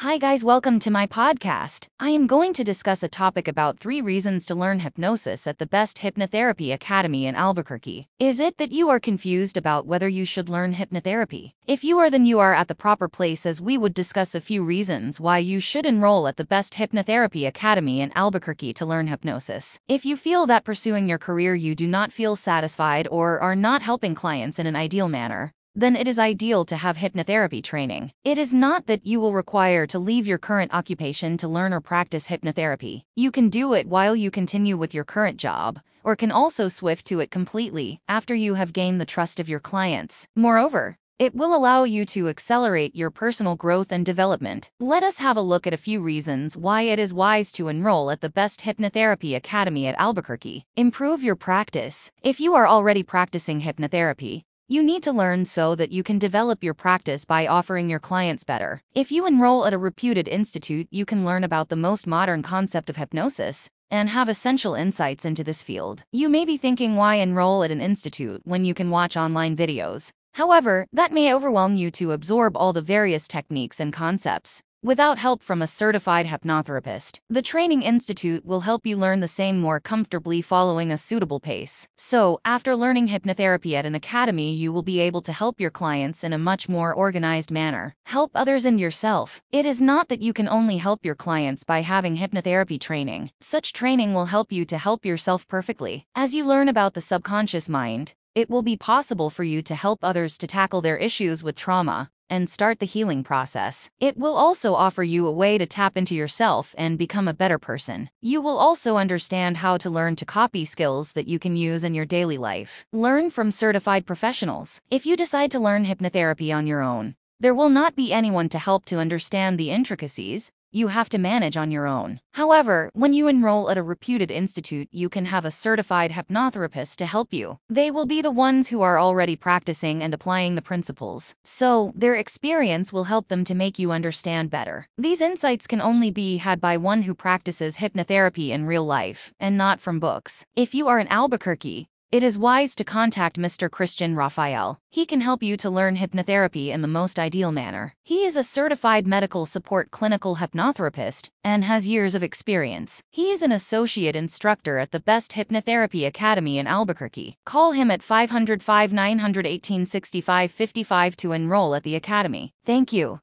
Hi, guys, welcome to my podcast. I am going to discuss a topic about three reasons to learn hypnosis at the Best Hypnotherapy Academy in Albuquerque. Is it that you are confused about whether you should learn hypnotherapy? If you are, then you are at the proper place as we would discuss a few reasons why you should enroll at the Best Hypnotherapy Academy in Albuquerque to learn hypnosis. If you feel that pursuing your career you do not feel satisfied or are not helping clients in an ideal manner, then it is ideal to have hypnotherapy training. It is not that you will require to leave your current occupation to learn or practice hypnotherapy. You can do it while you continue with your current job, or can also swift to it completely after you have gained the trust of your clients. Moreover, it will allow you to accelerate your personal growth and development. Let us have a look at a few reasons why it is wise to enroll at the Best Hypnotherapy Academy at Albuquerque. Improve your practice. If you are already practicing hypnotherapy, you need to learn so that you can develop your practice by offering your clients better. If you enroll at a reputed institute, you can learn about the most modern concept of hypnosis and have essential insights into this field. You may be thinking why enroll at an institute when you can watch online videos. However, that may overwhelm you to absorb all the various techniques and concepts. Without help from a certified hypnotherapist, the Training Institute will help you learn the same more comfortably following a suitable pace. So, after learning hypnotherapy at an academy, you will be able to help your clients in a much more organized manner. Help others and yourself. It is not that you can only help your clients by having hypnotherapy training. Such training will help you to help yourself perfectly. As you learn about the subconscious mind, it will be possible for you to help others to tackle their issues with trauma, and start the healing process. It will also offer you a way to tap into yourself and become a better person. You will also understand how to learn to copy skills that you can use in your daily life. Learn from certified professionals. If you decide to learn hypnotherapy on your own, there will not be anyone to help to understand the intricacies, you have to manage on your own. However, when you enroll at a reputed institute, you can have a certified hypnotherapist to help you. They will be the ones who are already practicing and applying the principles, so their experience will help them to make you understand better. These insights can only be had by one who practices hypnotherapy in real life, and not from books. If you are in Albuquerque, it is wise to contact Mr. Christian Raphael. He can help you to learn hypnotherapy in the most ideal manner. He is a certified medical support clinical hypnotherapist and has years of experience. He is an associate instructor at the Best Hypnotherapy Academy in Albuquerque. Call him at 505 918 6555 to enroll at the academy. Thank you.